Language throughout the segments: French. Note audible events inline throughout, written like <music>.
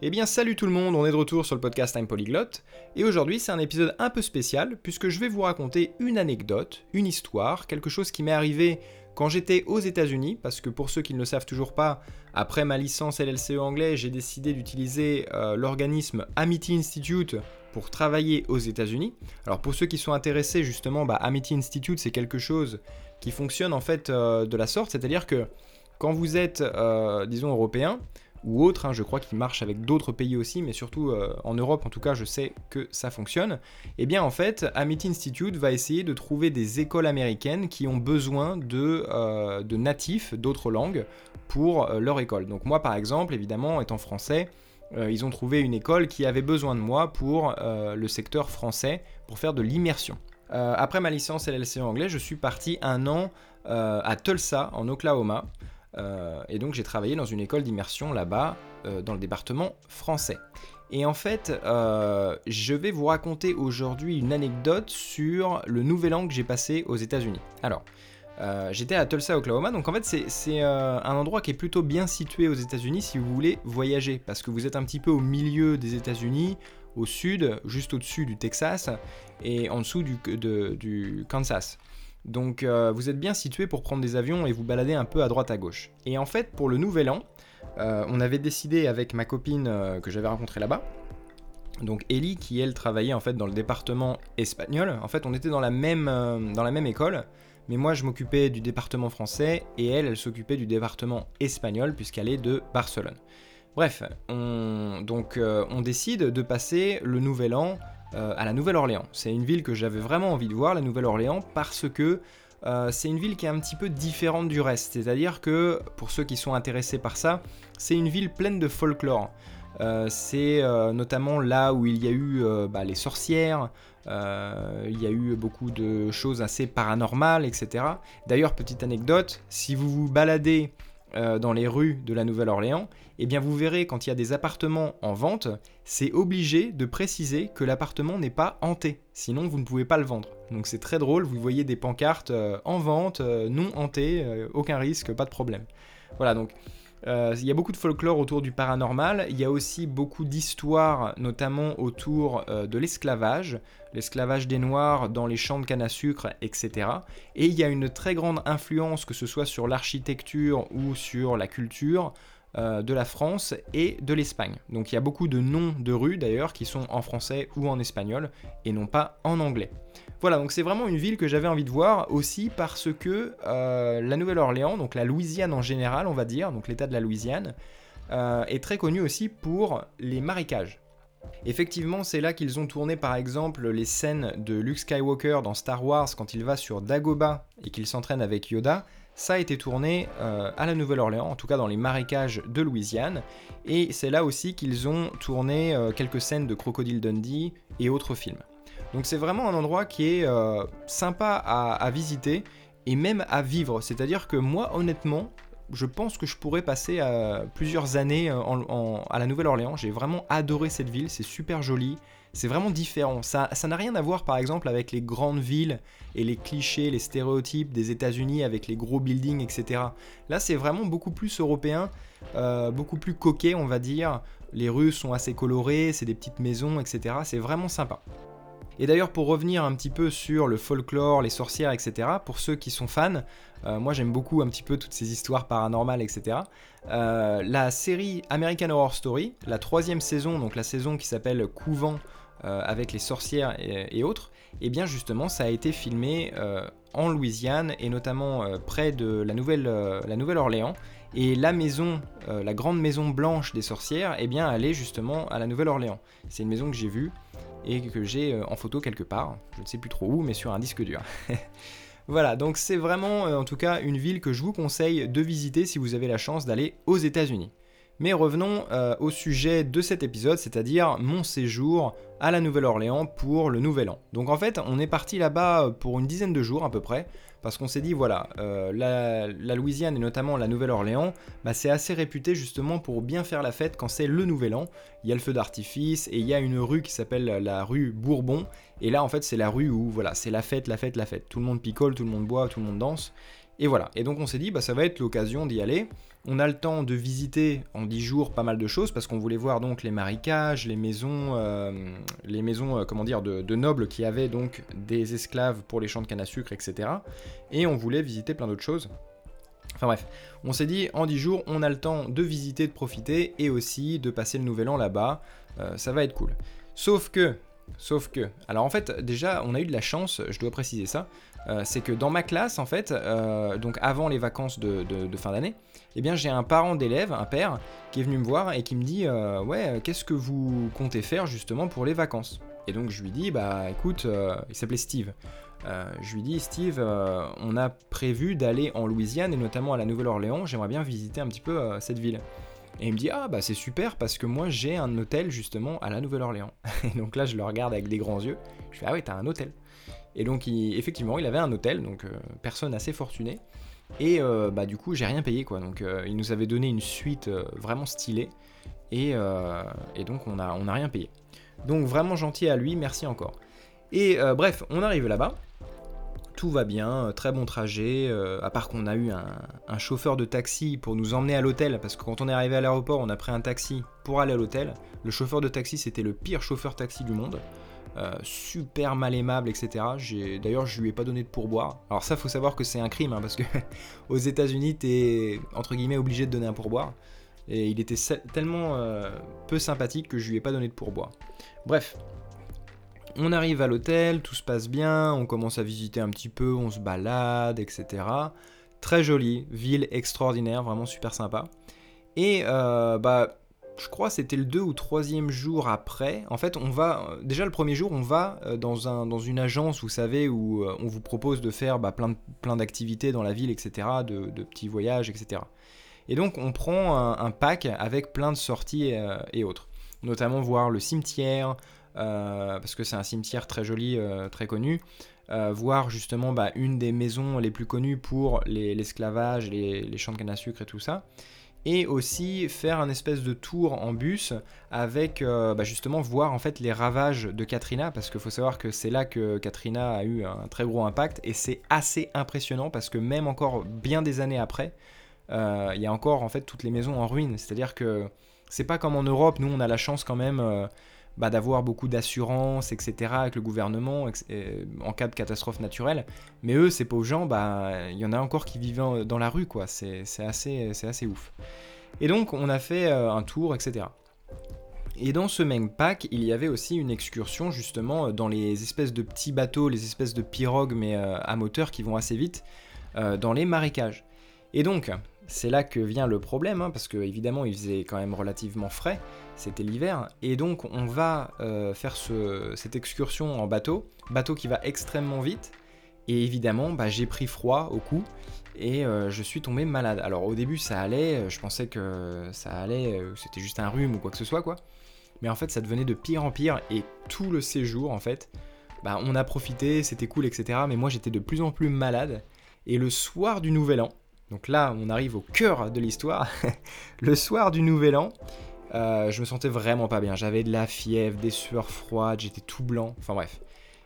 Eh bien salut tout le monde, on est de retour sur le podcast Time Polyglot, et aujourd'hui c'est un épisode un peu spécial puisque je vais vous raconter une anecdote, une histoire, quelque chose qui m'est arrivé quand j'étais aux États-Unis, parce que pour ceux qui ne le savent toujours pas, après ma licence LLCE anglais, j'ai décidé d'utiliser euh, l'organisme Amity Institute pour travailler aux États-Unis. Alors pour ceux qui sont intéressés justement, bah, Amity Institute c'est quelque chose qui fonctionne en fait euh, de la sorte, c'est-à-dire que quand vous êtes, euh, disons, européen, ou autre, hein, je crois qu'il marche avec d'autres pays aussi, mais surtout euh, en Europe en tout cas, je sais que ça fonctionne. Et eh bien en fait, Amity Institute va essayer de trouver des écoles américaines qui ont besoin de, euh, de natifs d'autres langues pour euh, leur école. Donc moi par exemple, évidemment, étant français, ils ont trouvé une école qui avait besoin de moi pour le secteur français, pour faire de l'immersion. après ma licence LLC en anglais, je suis parti un an à Tulsa, en Oklahoma, euh, et donc j'ai travaillé dans une école d'immersion là-bas, euh, dans le département français. Et en fait, euh, je vais vous raconter aujourd'hui une anecdote sur le nouvel an que j'ai passé aux États-Unis. Alors, j'étais à Tulsa, Oklahoma, donc en fait c'est un endroit qui est plutôt bien situé aux États-Unis si vous voulez voyager, parce que vous êtes un petit peu au milieu des États-Unis, au sud, juste au-dessus du Texas, et en dessous du Kansas. Donc euh, vous êtes bien situé pour prendre des avions et vous balader un peu à droite à gauche. Et en fait, pour le nouvel an, euh, on avait décidé avec ma copine euh, que j'avais rencontrée là-bas, donc Ellie, qui elle travaillait en fait dans le département espagnol. En fait, on était dans la même, dans la même école, mais moi je m'occupais du département français et elle, elle s'occupait du département espagnol puisqu'elle est de Barcelone. Bref, on, donc on décide de passer le nouvel an euh, à la Nouvelle-Orléans. C'est une ville que j'avais vraiment envie de voir, la Nouvelle-Orléans, parce que euh, c'est une ville qui est un petit peu différente du reste. C'est-à-dire que, pour ceux qui sont intéressés par ça, c'est une ville pleine de folklore. Euh, c'est notamment là où il y a eu bah, les sorcières, il y a eu beaucoup de choses assez paranormales, etc. D'ailleurs, petite anecdote, si vous vous baladez dans les rues de la Nouvelle-Orléans, eh bien vous verrez quand il y a des appartements en vente, c'est obligé de préciser que l'appartement n'est pas hanté, sinon vous ne pouvez pas le vendre. Donc c'est très drôle, vous voyez des pancartes euh, en vente, euh, non hanté, euh, aucun risque, pas de problème. Voilà, donc il y a beaucoup de folklore autour du paranormal, il y a aussi beaucoup d'histoires, notamment autour de l'esclavage, l'esclavage des Noirs dans les champs de canne à sucre, etc. Et il y a une très grande influence, que ce soit sur l'architecture ou sur la culture, euh, de la France et de l'Espagne. Donc il y a beaucoup de noms de rues d'ailleurs qui sont en français ou en espagnol et non pas en anglais. Voilà, donc c'est vraiment une ville que j'avais envie de voir aussi parce que euh, la Nouvelle-Orléans, donc la Louisiane en général, on va dire, donc l'état de la Louisiane, euh, est très connu aussi pour les marécages. Effectivement, c'est là qu'ils ont tourné par exemple les scènes de Luke Skywalker dans Star Wars quand il va sur Dagobah et qu'il s'entraîne avec Yoda ça a été tourné euh, à la Nouvelle-Orléans, en tout cas dans les marécages de Louisiane, et c'est là aussi qu'ils ont tourné quelques scènes de Crocodile Dundee et autres films. Donc c'est vraiment un endroit qui est euh, sympa à, visiter et même à vivre, c'est-à-dire que moi honnêtement, je pense que je pourrais passer plusieurs années à la Nouvelle-Orléans, j'ai vraiment adoré cette ville, c'est super joli, c'est vraiment différent. Ça n'a rien à voir par exemple avec les grandes villes et les clichés, les stéréotypes des États-Unis avec les gros buildings, etc. Là, c'est vraiment beaucoup plus européen, euh, beaucoup plus coquet, on va dire. Les rues sont assez colorées, c'est des petites maisons, etc. C'est vraiment sympa. Et d'ailleurs, pour revenir un petit peu sur le folklore, les sorcières, etc., pour ceux qui sont fans, euh, moi j'aime beaucoup un petit peu toutes ces histoires paranormales, etc. Euh, la série American Horror Story, la troisième saison, donc la saison qui s'appelle Couvent euh, avec les sorcières et, autres, et eh bien justement ça a été filmé en Louisiane et notamment près de la Nouvelle, la Nouvelle. Et la maison, la grande maison blanche des sorcières, eh bien elle est justement à la Nouvelle Orléans. C'est une maison que j'ai vue et que j'ai euh, en photo quelque part. Je ne sais plus trop où, mais sur un disque dur. <laughs> voilà, donc c'est vraiment euh, en tout cas une ville que je vous conseille de visiter si vous avez la chance d'aller aux États-Unis. Mais revenons euh, au sujet de cet épisode, c'est-à-dire mon séjour à la Nouvelle-Orléans pour le Nouvel An. Donc en fait, on est parti là-bas pour une dizaine de jours à peu près, parce qu'on s'est dit, voilà, euh, la, Louisiane et notamment la Nouvelle-Orléans, bah, c'est assez réputé justement pour bien faire la fête quand c'est le Nouvel An. Il y a le feu d'artifice et il y a une rue qui s'appelle la rue Bourbon, et là en fait c'est la rue où, voilà, c'est la fête, la fête, la fête. Tout le monde picole, tout le monde boit, tout le monde danse. Et voilà, et donc on s'est dit, bah, ça va être l'occasion d'y aller. On a le temps de visiter en 10 jours pas mal de choses parce qu'on voulait voir les marécages, les maisons, euh, les maisons comment dire, de, de, nobles qui avaient donc des esclaves pour les champs de canne à sucre, etc. Et on voulait visiter plein d'autres choses. Enfin bref, on s'est dit en 10 jours, on a le temps de visiter, de profiter et aussi de passer le nouvel an là-bas. Euh, ça va être cool. Sauf que, sauf que, alors en fait, déjà, on a eu de la chance, je dois préciser ça, euh, c'est que dans ma classe, en fait, euh, donc avant les vacances de, fin d'année, eh bien j'ai un parent d'élève, un père, qui est venu me voir et qui me dit Ouais, qu'est-ce que vous comptez faire justement pour les vacances? Et donc je lui dis Bah écoute, il s'appelait Steve. Euh, je lui dis, Steve, euh, on a prévu d'aller en Louisiane et notamment à la Nouvelle-Orléans. J'aimerais bien visiter un petit peu euh, cette ville. Et il me dit, ah bah c'est super parce que moi j'ai un hôtel justement à la Nouvelle-Orléans. <laughs> Et donc là, je le regarde avec des grands yeux. Je fais, ah oui, t'as un hôtel. Et donc, effectivement, il avait un hôtel, donc personne assez fortunée. Et bah du coup, j'ai rien payé quoi. Donc, il nous avait donné une suite vraiment stylée. Et, donc, on n'a on a rien payé. Donc, vraiment gentil à lui, merci encore. Et bref, on arrive là-bas tout va bien, euh, très bon trajet, euh, à part qu'on a eu un, chauffeur de taxi pour nous emmener à l'hôtel, parce que quand on est arrivé à l'aéroport, on a pris un taxi pour aller à l'hôtel. Le chauffeur de taxi, c'était le pire chauffeur taxi du monde. Euh, super mal aimable, etc. D'ailleurs, je lui ai pas donné de pourboire. Alors ça, faut savoir que c'est un crime, hein, parce que <laughs> aux États-Unis, t'es entre guillemets obligé de donner un pourboire. Et il était tellement peu sympathique que je lui ai pas donné de pourboire. Bref, on arrive à l'hôtel, tout se passe bien, on commence à visiter un petit peu, on se balade, etc. Très jolie, ville extraordinaire, vraiment super sympa. Et euh, bah, je crois c'était le 2 ou troisième jour après. En fait, on va déjà le premier jour, on va euh, dans, un, dans une agence, vous savez, où euh, on vous propose de faire bah, plein, plein d'activités dans la ville, etc., de, petits voyages, etc. Et donc, on prend un, pack avec plein de sorties et autres, notamment voir le cimetière, parce que c'est un cimetière très joli, euh, très connu. Euh, voir justement bah, une des maisons les plus connues pour l'esclavage, les, champs de canne à sucre et tout ça et aussi faire un espèce de tour en bus avec bah, justement voir en fait les ravages de Katrina parce qu'il faut savoir que c'est là que Katrina a eu un très gros impact et c'est assez impressionnant parce que même encore bien des années après il y a encore en fait toutes les maisons en ruine c'est à dire que c'est pas comme en Europe nous on a la chance quand même bah, d'avoir beaucoup d'assurance, etc., avec le gouvernement en cas de catastrophe naturelle. Mais eux, ces pauvres gens, bah, il y en a encore qui vivent dans la rue, quoi. C'est assez, assez ouf. Et donc, on a fait euh, un tour, etc. Et dans ce même pack, il y avait aussi une excursion justement dans les espèces de petits bateaux, les espèces de pirogues mais euh, à moteur qui vont assez vite, euh, dans les marécages. Et donc, c'est là que vient le problème, hein, parce que évidemment il faisait quand même relativement frais, c'était l'hiver, et donc on va euh, faire cette excursion en bateau, bateau qui va extrêmement vite, et évidemment bah, j'ai pris froid au cou, et euh, je suis tombé malade. Alors au début ça allait, je pensais que ça allait, euh, c'était juste un rhume ou quoi que ce soit quoi, mais en fait ça devenait de pire en pire, et tout le séjour en fait, bah, on a profité, c'était cool, etc. Mais moi j'étais de plus en plus malade, et le soir du Nouvel An, donc là, on arrive au cœur de l'histoire. <laughs> le soir du Nouvel An, euh, je me sentais vraiment pas bien. J'avais de la fièvre, des sueurs froides, j'étais tout blanc. Enfin bref.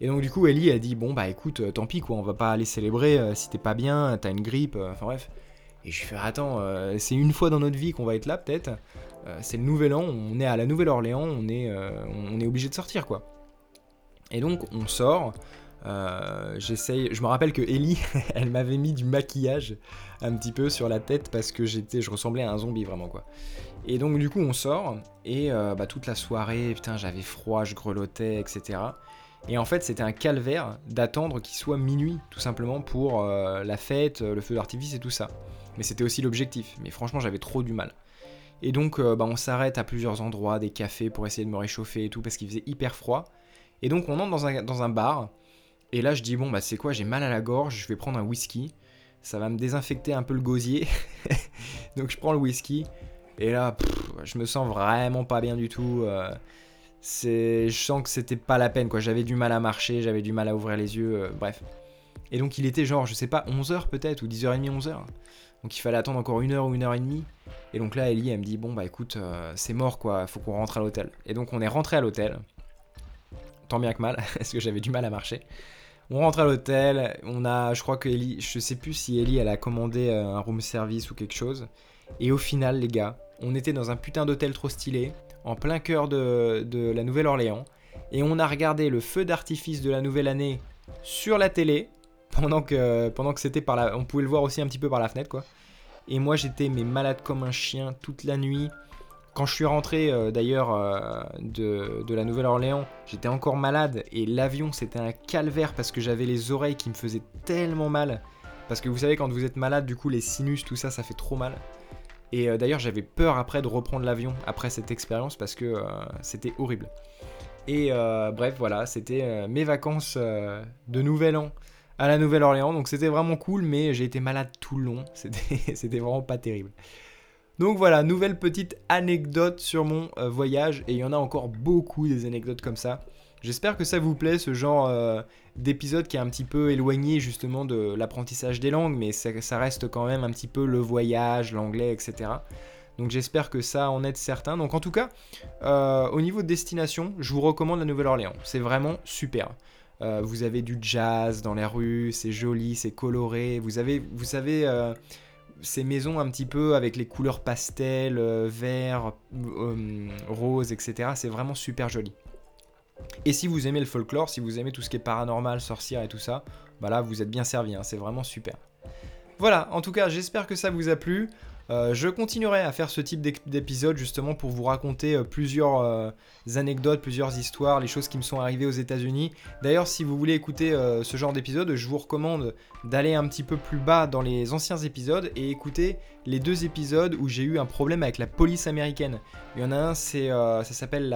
Et donc du coup, Ellie a dit bon bah écoute, euh, tant pis quoi, on va pas aller célébrer euh, si t'es pas bien, t'as une grippe. Enfin bref. Et je fais attends, c'est une fois dans notre vie qu'on va être là peut-être. c'est le Nouvel An, on est à la Nouvelle-Orléans, on est obligé de sortir quoi. Et donc on sort. Euh, j'essaye. Je me rappelle que Ellie, <laughs> elle m'avait mis du maquillage un petit peu sur la tête parce que j'étais, je ressemblais à un zombie vraiment quoi. Et donc du coup on sort et euh, bah, toute la soirée, putain j'avais froid, je grelottais, etc. Et en fait c'était un calvaire d'attendre qu'il soit minuit tout simplement pour euh, la fête, le feu d'artifice et tout ça. Mais c'était aussi l'objectif. Mais franchement j'avais trop du mal. Et donc bah, on s'arrête à plusieurs endroits, des cafés pour essayer de me réchauffer et tout parce qu'il faisait hyper froid. Et donc on entre dans un, dans un bar et là, je dis, bon, bah, c'est quoi, j'ai mal à la gorge, je vais prendre un whisky. Ça va me désinfecter un peu le gosier. <laughs> Donc, je prends le whisky. Et là, je me sens vraiment pas bien du tout. Euh, je sens que c'était pas la peine, quoi. J'avais du mal à marcher, j'avais du mal à ouvrir les yeux, euh, bref. Et donc, il était genre, je sais pas, 11h peut-être, ou 10h30, 11h. Donc, il fallait attendre encore une heure ou une heure et demie. Et donc là, Ellie, elle me dit, bon, bah écoute, euh, c'est mort, quoi, faut qu'on rentre à l'hôtel. Et donc, on est rentré à l'hôtel. Tant bien que mal, <laughs> parce que j'avais du mal à marcher. On rentre à l'hôtel, on a, je crois que Ellie, je sais plus si Ellie elle a commandé euh, un room service ou quelque chose. Et au final, les gars, on était dans un putain d'hôtel trop stylé, en plein cœur de, de la Nouvelle-Orléans, et on a regardé le feu d'artifice de la nouvelle année sur la télé, pendant que, pendant que c'était par la... On pouvait le voir aussi un petit peu par la fenêtre, quoi. Et moi, j'étais mais malade comme un chien toute la nuit. Quand je suis rentré euh, d'ailleurs euh, de, la Nouvelle-Orléans, j'étais encore malade et l'avion c'était un calvaire parce que j'avais les oreilles qui me faisaient tellement mal. Parce que vous savez, quand vous êtes malade, du coup, les sinus, tout ça, ça fait trop mal. Et euh, d'ailleurs, j'avais peur après de reprendre l'avion après cette expérience parce que c'était horrible. Et bref, voilà, c'était mes vacances de Nouvel An à la Nouvelle-Orléans. Donc c'était vraiment cool, mais j'ai été malade tout le long. <laughs> C'était vraiment pas terrible. Donc voilà, nouvelle petite anecdote sur mon euh, voyage. Et il y en a encore beaucoup des anecdotes comme ça. J'espère que ça vous plaît, ce genre euh, d'épisode qui est un petit peu éloigné justement de l'apprentissage des langues, mais ça, reste quand même un petit peu le voyage, l'anglais, etc. Donc j'espère que ça en aide certains. Donc en tout cas, euh, au niveau de destination, je vous recommande la Nouvelle-Orléans. C'est vraiment super. Vous avez du jazz dans les rues, c'est joli, c'est coloré. Vous avez, vous savez, ces maisons un petit peu avec les couleurs pastel, euh, vert, rose, etc. C'est vraiment super joli. Et si vous aimez le folklore, si vous aimez tout ce qui est paranormal, sorcière et tout ça, bah là vous êtes bien servi, hein, c'est vraiment super. Voilà, en tout cas j'espère que ça vous a plu. Euh, je continuerai à faire ce type d'épisode justement pour vous raconter euh, plusieurs euh, anecdotes, plusieurs histoires, les choses qui me sont arrivées aux États-Unis. D'ailleurs, si vous voulez écouter ce genre d'épisode, je vous recommande d'aller un petit peu plus bas dans les anciens épisodes et écouter les deux épisodes où j'ai eu un problème avec la police américaine. Il y en a un, c'est ça s'appelle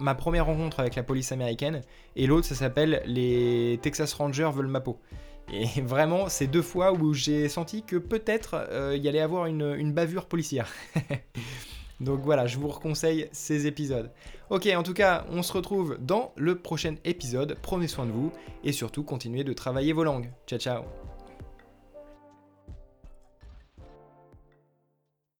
ma première rencontre avec la police américaine, et l'autre, ça s'appelle les Texas Rangers veulent ma peau. Et vraiment, c'est deux fois où j'ai senti que peut-être euh, il y allait avoir une, bavure policière. <laughs> Donc voilà, je vous reconseille ces épisodes. Ok, en tout cas, on se retrouve dans le prochain épisode. Prenez soin de vous et surtout continuez de travailler vos langues. Ciao ciao